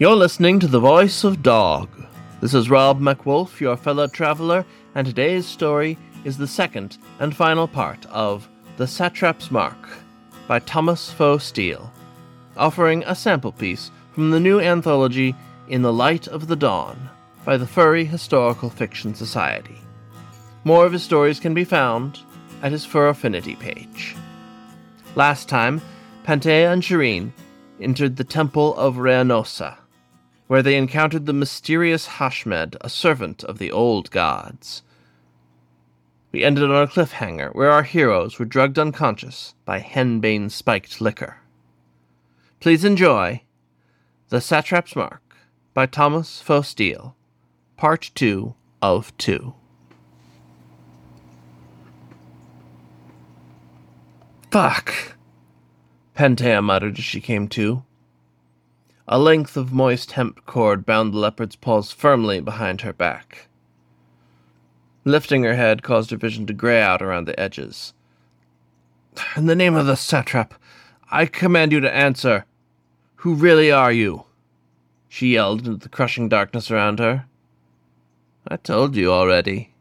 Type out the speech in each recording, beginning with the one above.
You're listening to The Voice of Dog. This is Rob MacWolf, your fellow traveler, and today's story is the second and final part of The Satrap's Mark by Thomas Faux Steele, offering a sample piece from the new anthology In the Light of the Dawn by the Furry Historical Fiction Society. More of his stories can be found at his Fur Affinity page. Last time, Pantea and Shirin entered the Temple of Reynosa, where they encountered the mysterious Hashmed, a servant of the old gods. We ended on a cliffhanger where our heroes were drugged unconscious by henbane spiked liquor. Please enjoy The Satrap's Mark by Thomas Faux Steele, Part 2 of 2. Fuck! Pantea muttered as she came to. A length of moist hemp cord bound the leopard's paws firmly behind her back. Lifting her head caused her vision to gray out around the edges. In the name of the satrap, I command you to answer. Who really are you? She yelled into the crushing darkness around her. I told you already.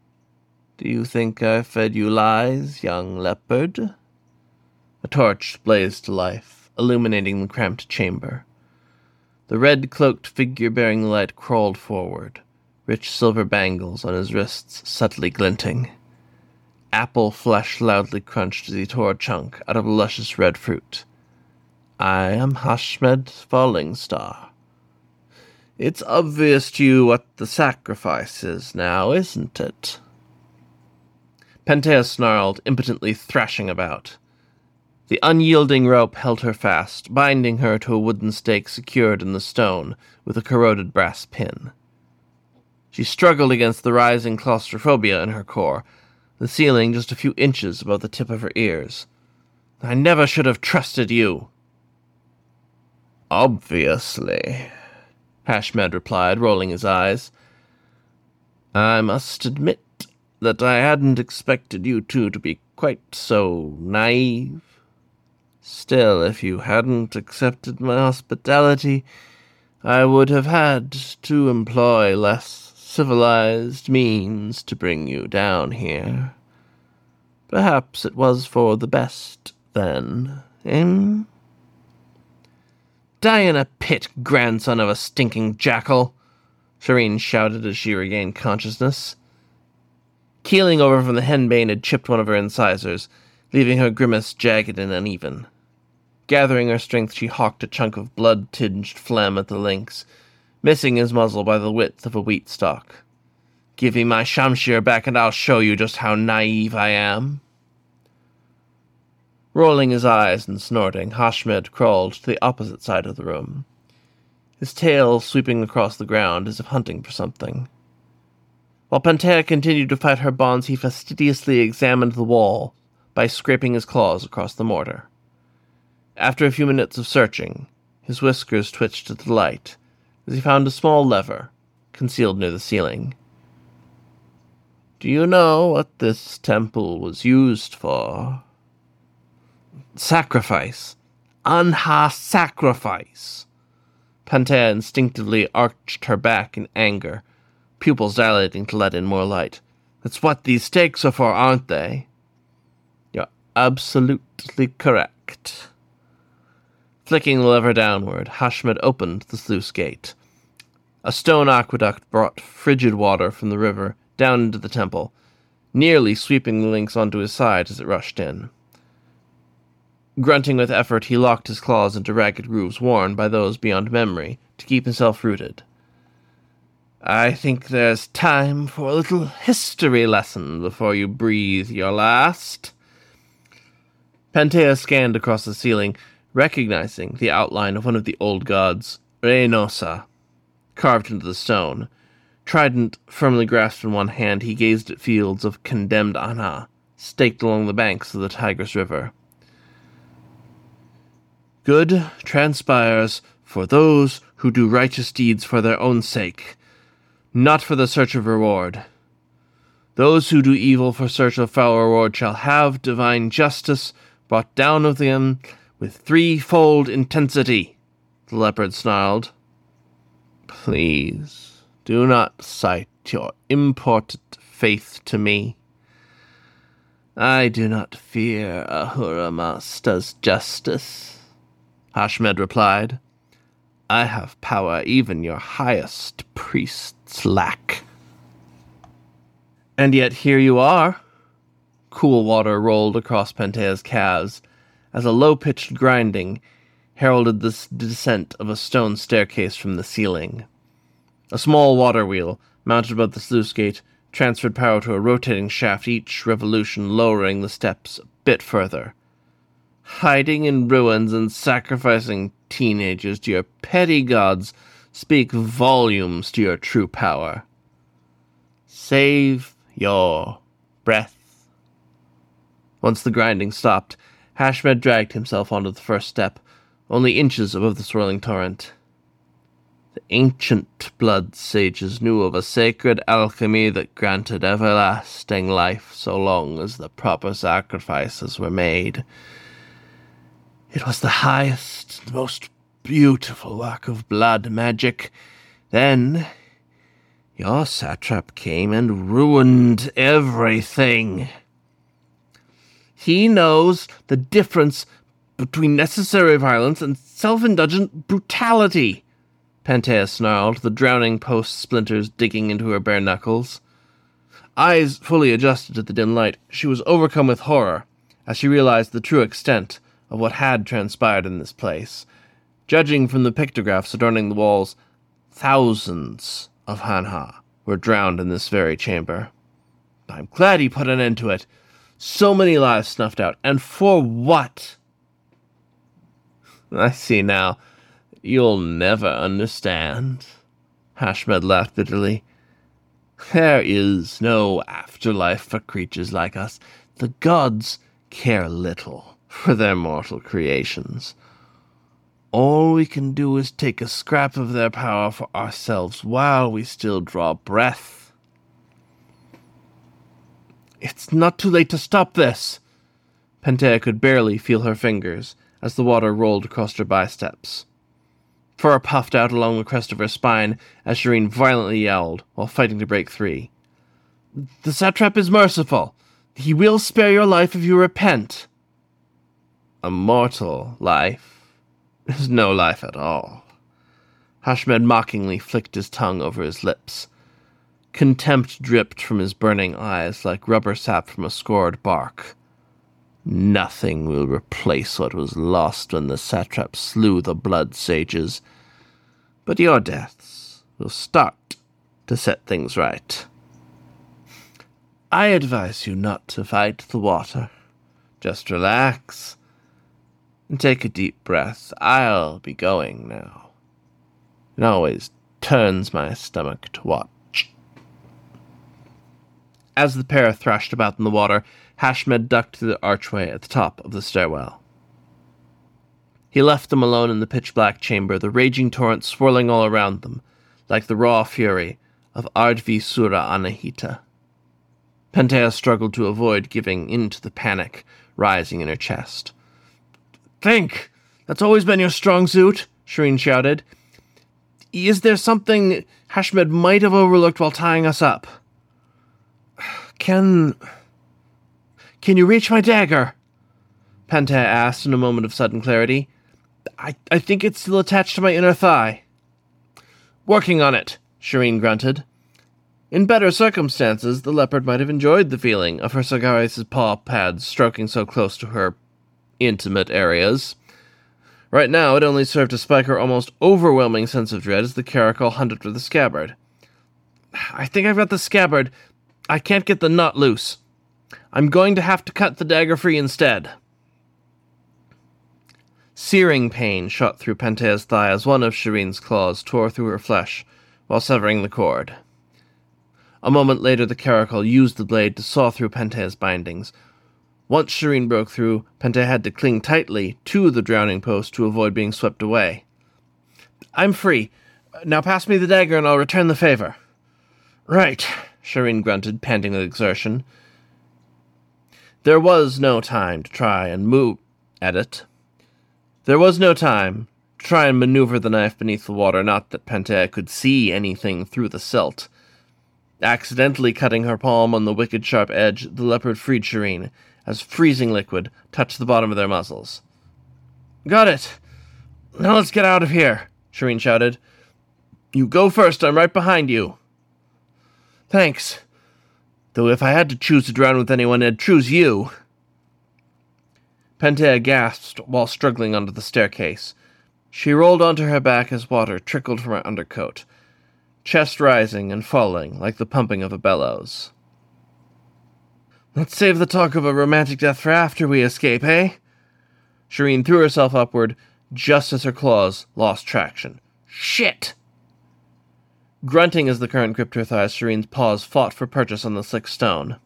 Do you think I fed you lies, young leopard? A torch blazed to life, illuminating the cramped chamber. The red cloaked figure bearing the light crawled forward, rich silver bangles on his wrists subtly glinting. Apple flesh loudly crunched as he tore a chunk out of a luscious red fruit. I am Hashmed Falling Star. It's obvious to you what the sacrifice is now, isn't it? Pantea snarled, impotently thrashing about. The unyielding rope held her fast, binding her to a wooden stake secured in the stone with a corroded brass pin. She struggled against the rising claustrophobia in her core, the ceiling just a few inches above the tip of her ears. I never should have trusted you. Obviously, Hashmed replied, rolling his eyes. I must admit that I hadn't expected you two to be quite so naive. Still, if you hadn't accepted my hospitality, I would have had to employ less civilized means to bring you down here. Perhaps it was for the best, then, eh? Die in a pit, grandson of a stinking jackal! Shirin shouted as she regained consciousness. Keeling over from the henbane had chipped one of her incisors, leaving her grimace jagged and uneven. Gathering her strength, she hawked a chunk of blood-tinged phlegm at the lynx, missing his muzzle by the width of a wheat stalk. Give me my shamshir back and I'll show you just how naive I am. Rolling his eyes and snorting, Hashmed crawled to the opposite side of the room, his tail sweeping across the ground as if hunting for something. While Pantea continued to fight her bonds, he fastidiously examined the wall by scraping his claws across the mortar. After a few minutes of searching, his whiskers twitched to the light as he found a small lever concealed near the ceiling. Do you know what this temple was used for? Sacrifice. Anha sacrifice. Pantea instinctively arched her back in anger, pupils dilating to let in more light. That's what these stakes are for, aren't they? You're absolutely correct. Flicking the lever downward, Hashmed opened the sluice gate. A stone aqueduct brought frigid water from the river down into the temple, nearly sweeping the lynx onto his side as it rushed in. Grunting with effort, he locked his claws into ragged grooves worn by those beyond memory to keep himself rooted. I think there's time for a little history lesson before you breathe your last. Pantea scanned across the ceiling, recognizing the outline of one of the old gods, Reynosa, carved into the stone. Trident firmly grasped in one hand, he gazed at fields of condemned Anha, staked along the banks of the Tigris River. Good transpires for those who do righteous deeds for their own sake, not for the search of reward. Those who do evil for search of foul reward shall have divine justice brought down of them with threefold intensity, the leopard snarled. Please, do not cite your imported faith to me. I do not fear Ahura Mazda's justice, Hashmed replied. I have power even your highest priests lack. And yet here you are. Cool water rolled across Pantea's calves as a low pitched grinding heralded the descent of a stone staircase from the ceiling. A small water wheel, mounted above the sluice gate, transferred power to a rotating shaft, each revolution lowering the steps a bit further. Hiding in ruins and sacrificing teenagers to your petty gods speak volumes to your true power. Save your breath. Once the grinding stopped, Hashmed dragged himself onto the first step, only inches above the swirling torrent. The ancient blood sages knew of a sacred alchemy that granted everlasting life so long as the proper sacrifices were made. It was the highest, most beautiful work of blood magic. Then your satrap came and ruined everything. He knows the difference between necessary violence and self indulgent brutality. Pantea snarled, the drowning post splinters digging into her bare knuckles. Eyes fully adjusted to the dim light, she was overcome with horror as she realized the true extent of what had transpired in this place. Judging from the pictographs adorning the walls, thousands of Hanha were drowned in this very chamber. I'm glad he put an end to it. So many lives snuffed out, and for what? I see now. You'll never understand. Hashmed laughed bitterly. There is no afterlife for creatures like us. The gods care little for their mortal creations. All we can do is take a scrap of their power for ourselves while we still draw breath. It's not too late to stop this. Pantea could barely feel her fingers as the water rolled across her biceps. Fur puffed out along the crest of her spine as Shirin violently yelled while fighting to break free. The satrap is merciful. He will spare your life if you repent. A mortal life is no life at all. Hashmed mockingly flicked his tongue over his lips. Contempt dripped from his burning eyes like rubber sap from a scored bark. Nothing will replace what was lost when the satrap slew the blood sages. But your deaths will start to set things right. I advise you not to fight the water. Just relax and take a deep breath. I'll be going now. It always turns my stomach to watch. As the pair thrashed about in the water, Hashmed ducked through the archway at the top of the stairwell. He left them alone in the pitch black chamber, the raging torrent swirling all around them, like the raw fury of Ardvi Sura Anahita. Pantea struggled to avoid giving in to the panic rising in her chest. Think! That's always been your strong suit, Shirin shouted. Is there something Hashmed might have overlooked while tying us up? Can. Can you reach my dagger? Pantea asked in a moment of sudden clarity. I, I think it's still attached to my inner thigh. Working on it, Shirin grunted. In better circumstances, the leopard might have enjoyed the feeling of her Sagaris' paw pads stroking so close to her intimate areas. Right now, it only served to spike her almost overwhelming sense of dread as the caracal hunted for the scabbard. I think I've got the scabbard. I can't get the nut loose. I'm going to have to cut the dagger free instead. Searing pain shot through Pantea's thigh as one of Shirin's claws tore through her flesh while severing the cord. A moment later, the caracal used the blade to saw through Pantea's bindings. Once Shirin broke through, Pantea had to cling tightly to the drowning post to avoid being swept away. I'm free. Now pass me the dagger and I'll return the favor. Right, Shirin grunted, panting with exertion. There was no time to try and move at it. There was no time to try and maneuver the knife beneath the water, not that Pantea could see anything through the silt. Accidentally cutting her palm on the wicked sharp edge, the leopard freed Shirin, as freezing liquid touched the bottom of their muzzles. Got it! Now let's get out of here, Shirin shouted. You go first, I'm right behind you. Thanks. Though if I had to choose to drown with anyone, I'd choose you. Pantea gasped while struggling onto the staircase. She rolled onto her back as water trickled from her undercoat, chest rising and falling like the pumping of a bellows. Let's save the talk of a romantic death for after we escape, eh? Shirin threw herself upward just as her claws lost traction. Shit! Grunting as the current Shirin's paws fought for purchase on the slick stone.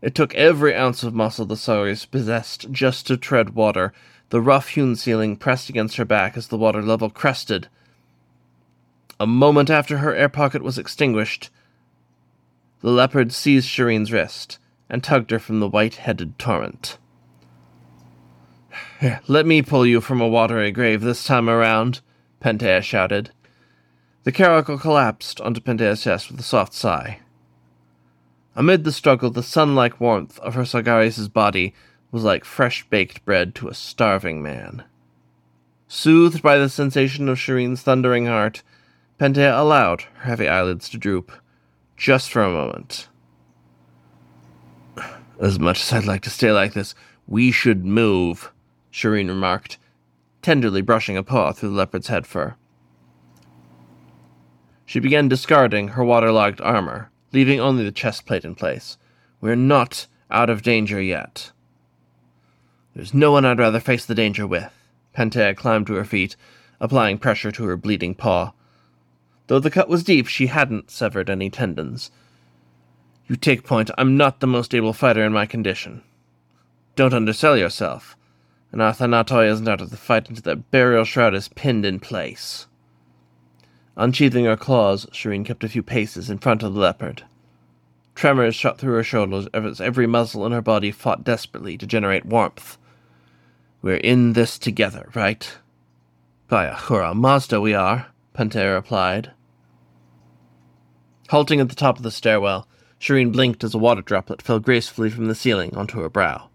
It took every ounce of muscle the Sawyers possessed just to tread water, the rough hewn ceiling pressed against her back as the water level crested. A moment after her air pocket was extinguished, the leopard seized Shirin's wrist and tugged her from the white headed torrent. Here, let me pull you from a watery grave this time around, Pantea shouted. The caracal collapsed onto Pantea's chest with a soft sigh. Amid the struggle, the sun-like warmth of her Sagaris' body was like fresh baked bread to a starving man. Soothed by the sensation of Shirin's thundering heart, Pantea allowed her heavy eyelids to droop, just for a moment. As much as I'd like to stay like this, we should move, Shirin remarked, tenderly brushing a paw through the leopard's head fur. She began discarding her waterlogged armor, leaving only the chest plate in place. We're not out of danger yet. There's no one I'd rather face the danger with. Pantea climbed to her feet, applying pressure to her bleeding paw. Though the cut was deep, she hadn't severed any tendons. You take point, I'm not the most able fighter in my condition. Don't undersell yourself. And Athanatoi isn't out of the fight until that burial shroud is pinned in place. Unsheathing her claws, Shirin kept a few paces in front of the leopard. Tremors shot through her shoulders as every muscle in her body fought desperately to generate warmth. We're in this together, right? By Ahura Mazda we are, Pantea replied. Halting at the top of the stairwell, Shirin blinked as a water droplet fell gracefully from the ceiling onto her brow.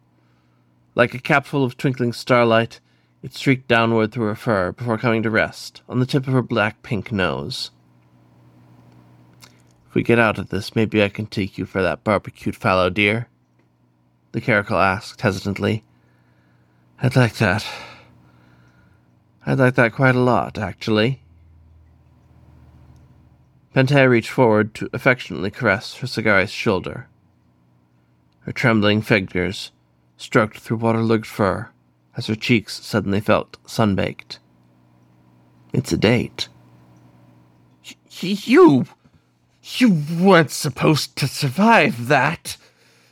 Like a capful of twinkling starlight, it streaked downward through her fur before coming to rest on the tip of her black pink nose. If we get out of this, maybe I can take you for that barbecued fallow deer? The caracal asked hesitantly. I'd like that. I'd like that quite a lot, actually. Pantea reached forward to affectionately caress her Sagaris' shoulder. Her trembling fingers stroked through waterlogged fur as her cheeks suddenly felt sun-baked. It's a date. You... You weren't supposed to survive that,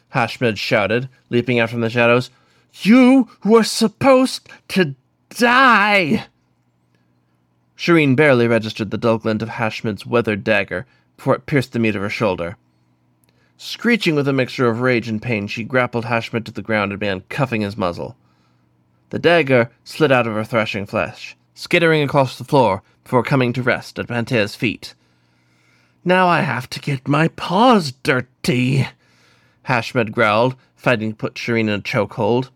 Hashmed shouted, leaping out from the shadows. You were supposed to die! Shirin barely registered the dull glint of Hashmed's weathered dagger before it pierced the meat of her shoulder. Screeching with a mixture of rage and pain, she grappled Hashmed to the ground and began cuffing his muzzle. The dagger slid out of her thrashing flesh, skittering across the floor before coming to rest at Pantea's feet. Now I have to get my paws dirty, Hashmed growled, fighting to put Shirin in a chokehold.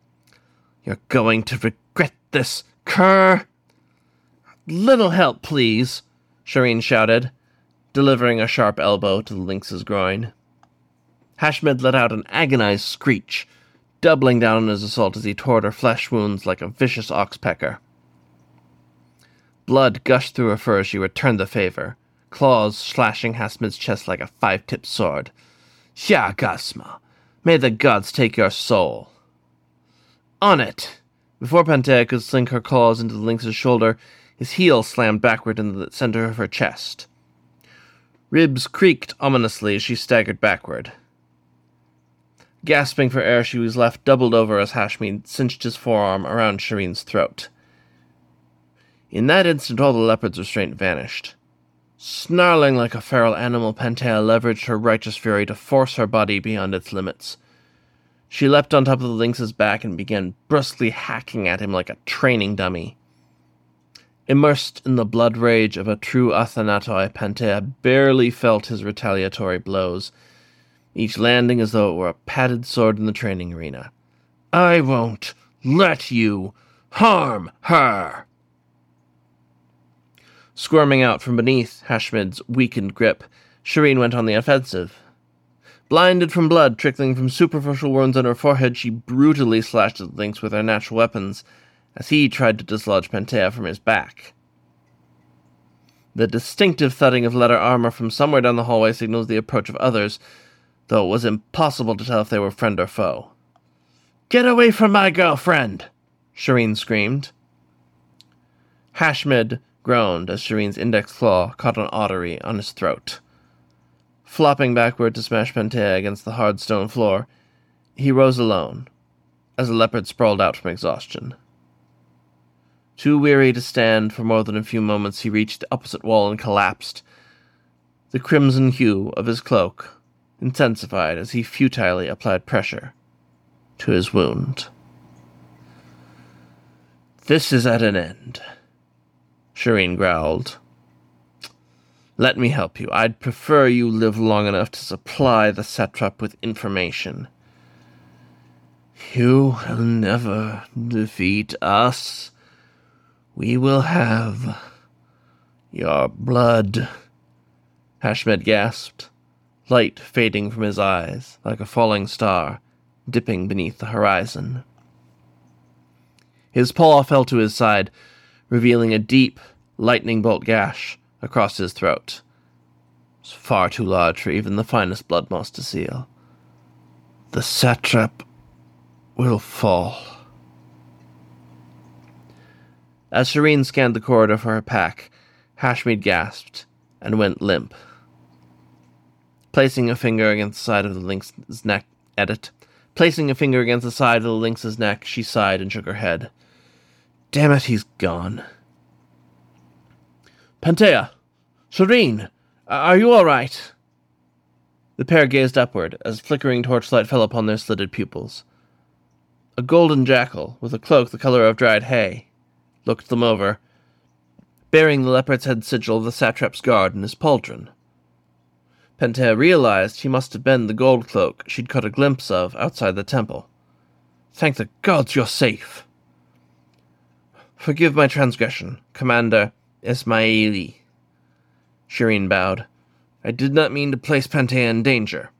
You're going to regret this, cur! Little help, please, Shirin shouted, delivering a sharp elbow to the lynx's groin. Hashmed let out an agonized screech, doubling down on his assault as he tore at her flesh wounds like a vicious oxpecker. Blood gushed through her fur as she returned the favor, claws slashing Hashmed's chest like a five-tipped sword. Gasma, may the gods take your soul. On it! Before Pantea could sink her claws into the lynx's shoulder, his heel slammed backward in the center of her chest. Ribs creaked ominously as she staggered backward. Gasping for air, she was left doubled over as Hashmed cinched his forearm around Shirin's throat. In that instant, all the leopard's restraint vanished. Snarling like a feral animal, Pantea leveraged her righteous fury to force her body beyond its limits. She leapt on top of the lynx's back and began brusquely hacking at him like a training dummy. Immersed in the blood rage of a true Athanatoi, Pantea barely felt his retaliatory blows, each landing as though it were a padded sword in the training arena. I won't let you harm her! Squirming out from beneath Hashmed's weakened grip, Shirin went on the offensive. Blinded from blood trickling from superficial wounds on her forehead, she brutally slashed at Lynx with her natural weapons as he tried to dislodge Pantea from his back. The distinctive thudding of leather armor from somewhere down the hallway signals the approach of others, though it was impossible to tell if they were friend or foe. Get away from my girlfriend! Shirin screamed. Hashmed groaned as Shirin's index claw caught an artery on his throat. Flopping backward to smash Pantea against the hard stone floor, he rose alone, as the leopard sprawled out from exhaustion. Too weary to stand for more than a few moments, he reached the opposite wall and collapsed. The crimson hue of his cloak intensified as he futilely applied pressure to his wound. This is at an end, Shirin growled. Let me help you. I'd prefer you live long enough to supply the satrap with information. You will never defeat us. We will have your blood. Hashmed gasped, light fading from his eyes like a falling star dipping beneath the horizon. His paw fell to his side, revealing a deep, lightning bolt gash across his throat. It was far too large for even the finest blood moss to seal. The satrap will fall. As Shirin scanned the corridor for her pack, Hashmed gasped and went limp. Placing a finger against the side of the lynx's neck, edit. Placing a finger against the side of the lynx's neck, she sighed and shook her head. Damn it, he's gone. Pantea! Shirin! Are you all right? The pair gazed upward as flickering torchlight fell upon their slitted pupils. A golden jackal, with a cloak the color of dried hay, looked them over, bearing the leopard's head sigil of the satrap's guard in his pauldron. Pantea realized he must have been the gold cloak she'd caught a glimpse of outside the temple. Thank the gods you're safe! Forgive my transgression, Commander Ismaili. Shirin bowed. I did not mean to place Pantea in danger.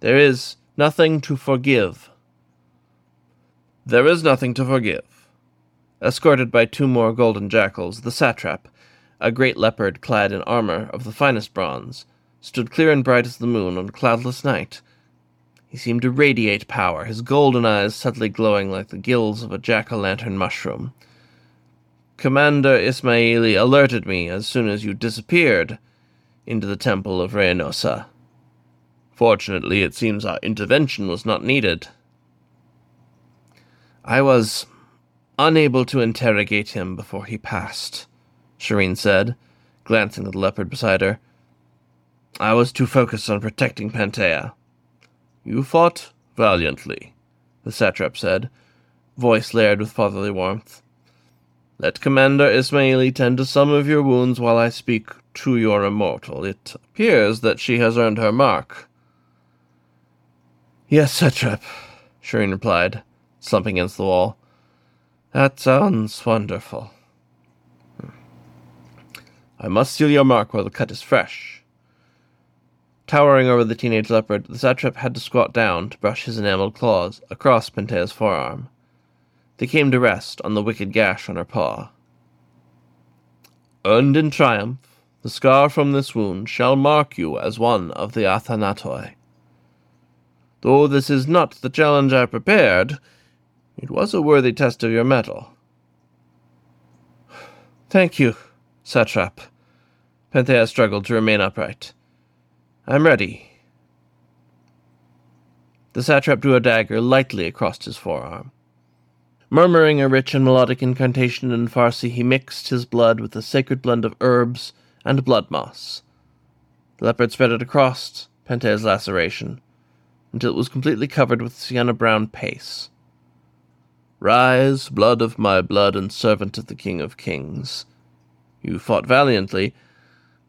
There is nothing to forgive. There is nothing to forgive. Escorted by two more golden jackals, the satrap, a great leopard clad in armor of the finest bronze, stood clear and bright as the moon on a cloudless night. He seemed to radiate power, his golden eyes subtly glowing like the gills of a jack-o'-lantern mushroom. Commander Ismaili alerted me as soon as you disappeared into the temple of Reynosa. Fortunately, it seems our intervention was not needed. I was unable to interrogate him before he passed, Shirin said, glancing at the leopard beside her. I was too focused on protecting Pantea. You fought valiantly, the satrap said, voice layered with fatherly warmth. Let Commander Ismaili tend to some of your wounds while I speak to your immortal. It appears that she has earned her mark. Yes, Satrap, Shirin replied, slumping against the wall. That sounds wonderful. Hmm. I must seal your mark while the cut is fresh. Towering over the teenage leopard, the satrap had to squat down to brush his enameled claws across Pantea's forearm. They came to rest on the wicked gash on her paw. Earned in triumph, the scar from this wound shall mark you as one of the Athanatoi. Though this is not the challenge I prepared, it was a worthy test of your mettle. Thank you, satrap. Pantea struggled to remain upright. I'm ready. The satrap drew a dagger lightly across his forearm. Murmuring a rich and melodic incantation in Farsi, he mixed his blood with a sacred blend of herbs and blood moss. The leopard spread it across Pantea's laceration until it was completely covered with sienna brown paste. Rise, blood of my blood, and servant of the King of Kings. You fought valiantly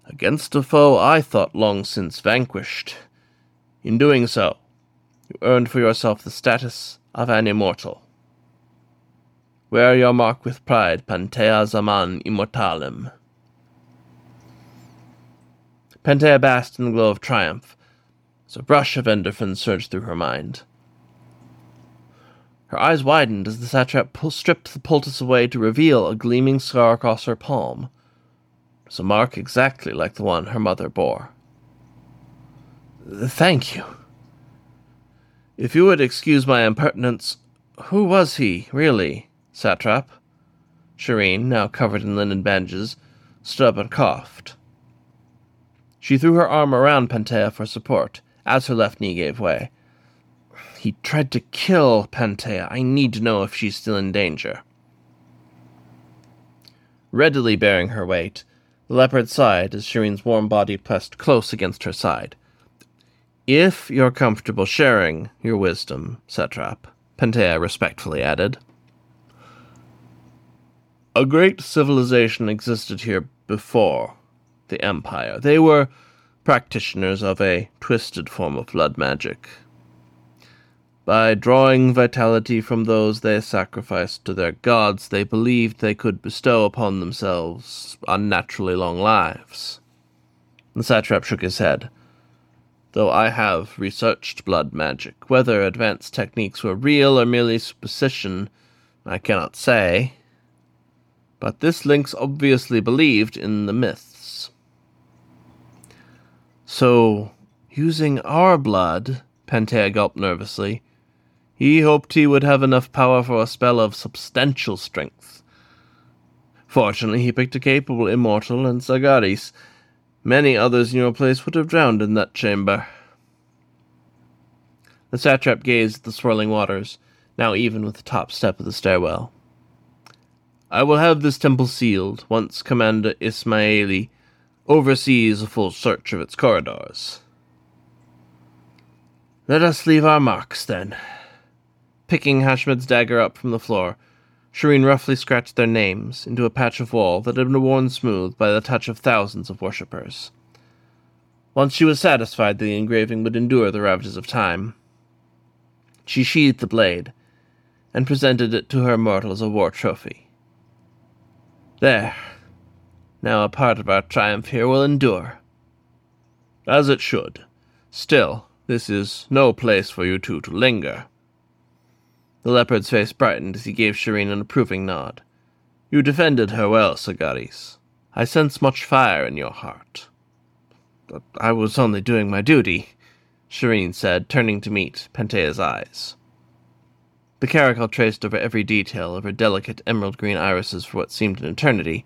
against a foe I thought long since vanquished. In doing so, you earned for yourself the status of an immortal. Wear your mark with pride, Pantea Zaman Immortalem. Pantea basked in the glow of triumph, as a rush of endorphins surged through her mind. Her eyes widened as the satrap stripped the poultice away to reveal a gleaming scar across her palm. Was a mark exactly like the one her mother bore. Thank you. If you would excuse my impertinence, who was he, really, satrap? Shirin, now covered in linen bandages, stood up and coughed. She threw her arm around Pantea for support, as her left knee gave way. He tried to kill Pantea. I need to know if she's still in danger. Readily bearing her weight, the leopard sighed as Shirin's warm body pressed close against her side. If you're comfortable sharing your wisdom, Satrap, Pantea respectfully added. A great civilization existed here before the Empire. They were practitioners of a twisted form of blood magic. By drawing vitality from those they sacrificed to their gods, they believed they could bestow upon themselves unnaturally long lives. The satrap shook his head. Though I have researched blood magic, whether advanced techniques were real or merely superstition, I cannot say. But this Lynx obviously believed in the myths. So, using our blood, Pantea gulped nervously, he hoped he would have enough power for a spell of substantial strength. Fortunately, he picked a capable immortal and Sagaris. Many others in your place would have drowned in that chamber. The satrap gazed at the swirling waters, now even with the top step of the stairwell. I will have this temple sealed once Commander Ismaili oversees a full search of its corridors. Let us leave our marks, then. Picking Hashmed's dagger up from the floor, Shirin roughly scratched their names into a patch of wall that had been worn smooth by the touch of thousands of worshippers. Once she was satisfied that the engraving would endure the ravages of time, she sheathed the blade and presented it to her mortal as a war trophy. There. Now a part of our triumph here will endure. As it should. Still, this is no place for you two to linger. The leopard's face brightened as he gave Shirin an approving nod. You defended her well, Sagaris. I sense much fire in your heart. But I was only doing my duty, Shirin said, turning to meet Pantea's eyes. The caracal traced over every detail of her delicate emerald green irises for what seemed an eternity.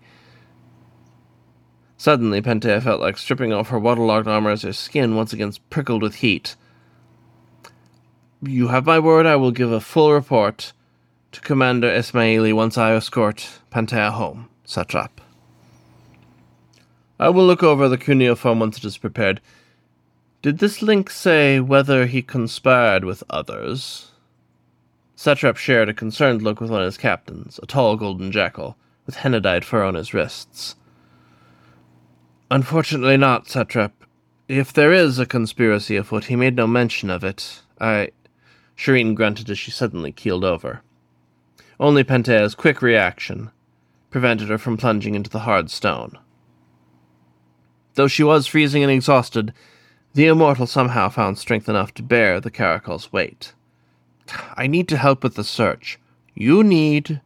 Suddenly, Pantea felt like stripping off her waterlogged armor as her skin once again prickled with heat. You have my word I will give a full report to Commander Ismaili once I escort Pantea home, Satrap. I will look over the cuneiform once it is prepared. Did this link say whether he conspired with others? Satrap shared a concerned look with one of his captains, a tall golden jackal, with henna-dyed fur on his wrists. Unfortunately not, Satrap. If there is a conspiracy afoot, he made no mention of it. I Shirin grunted as she suddenly keeled over. Only Pantea's quick reaction prevented her from plunging into the hard stone. Though she was freezing and exhausted, the immortal somehow found strength enough to bear the caracal's weight. I need to help with the search. You need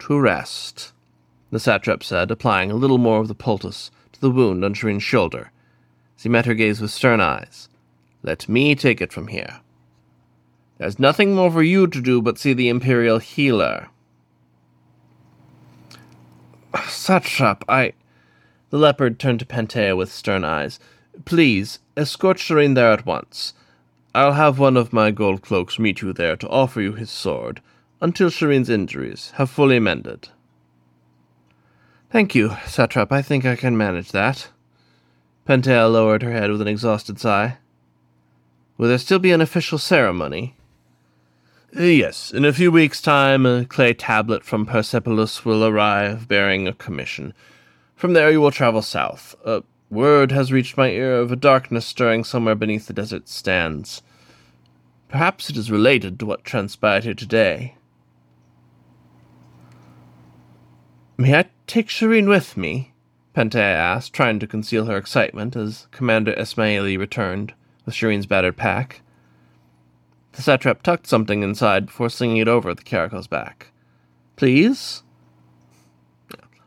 to rest, the satrap said, applying a little more of the poultice to the wound on Shirin's shoulder, he met her gaze with stern eyes. Let me take it from here. There's nothing more for you to do but see the Imperial healer. Satrap, I. The leopard turned to Pantea with stern eyes. Please, escort Shirin there at once. I'll have one of my gold cloaks meet you there to offer you his sword until Shirin's injuries have fully mended. Thank you, Satrap. I think I can manage that. Pantea lowered her head with an exhausted sigh. Will there still be an official ceremony? Yes, in a few weeks' time, a clay tablet from Persepolis will arrive bearing a commission. From there, you will travel south. A word has reached my ear of a darkness stirring somewhere beneath the desert stands. Perhaps it is related to what transpired here today. May I take Shirin with me? Pantea asked, trying to conceal her excitement as Commander Ismaili returned with Shirin's battered pack. The satrap tucked something inside before slinging it over the caracal's back. Please?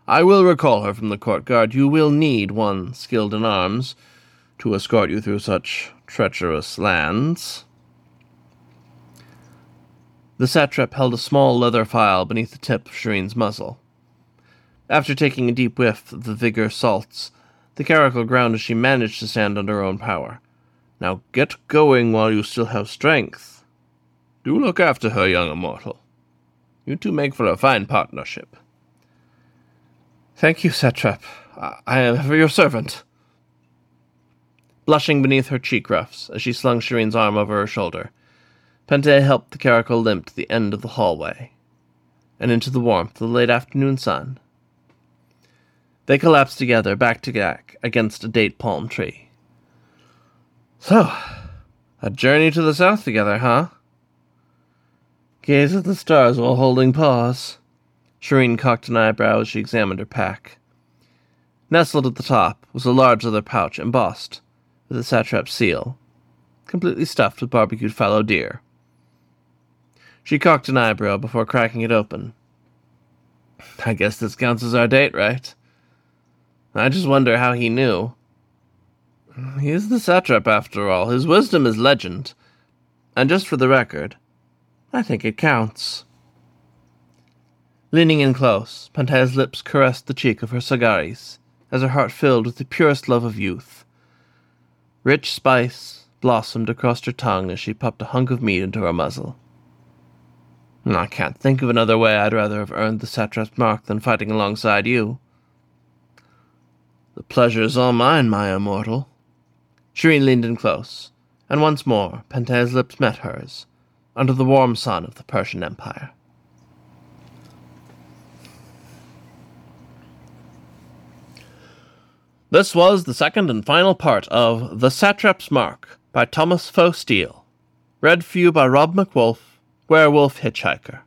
I will recall her from the courtyard. You will need one skilled in arms to escort you through such treacherous lands. The satrap held a small leather file beneath the tip of Shirin's muzzle. After taking a deep whiff of the vigor salts, the Caracal ground as she managed to stand under her own power. Now get going while you still have strength. Do look after her, young immortal. You two make for a fine partnership. Thank you, Satrap. I am ever your servant. Blushing beneath her cheek ruffs as she slung Shirin's arm over her shoulder, Pantea helped the Caracal limp to the end of the hallway and into the warmth of the late afternoon sun. They collapsed together, back to back, against a date palm tree. So, a journey to the south together, huh? Gaze at the stars while holding paws. Shirin cocked an eyebrow as she examined her pack. Nestled at the top was a large leather pouch embossed with a satrap's seal, completely stuffed with barbecued fallow deer. She cocked an eyebrow before cracking it open. I guess this counts as our date, right? I just wonder how he knew. He is the satrap, after all. His wisdom is legend. And just for the record, I think it counts. Leaning in close, Pantea's lips caressed the cheek of her Sagaris, as her heart filled with the purest love of youth. Rich spice blossomed across her tongue as she popped a hunk of meat into her muzzle. Hmm, I can't think of another way I'd rather have earned the satrap's mark than fighting alongside you. The pleasure is all mine, my immortal. Shirin leaned in close, and once more Pantea's lips met hers, under the warm sun of the Persian Empire. This was the second and final part of The Satrap's Mark by Thomas Faux Steele, read for you by Rob MacWolf, Werewolf Hitchhiker.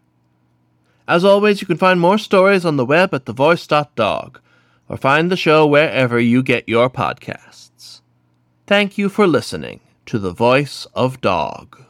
As always, you can find more stories on the web at thevoice.dog, or find the show wherever you get your podcasts. Thank you for listening to The Voice of Dog.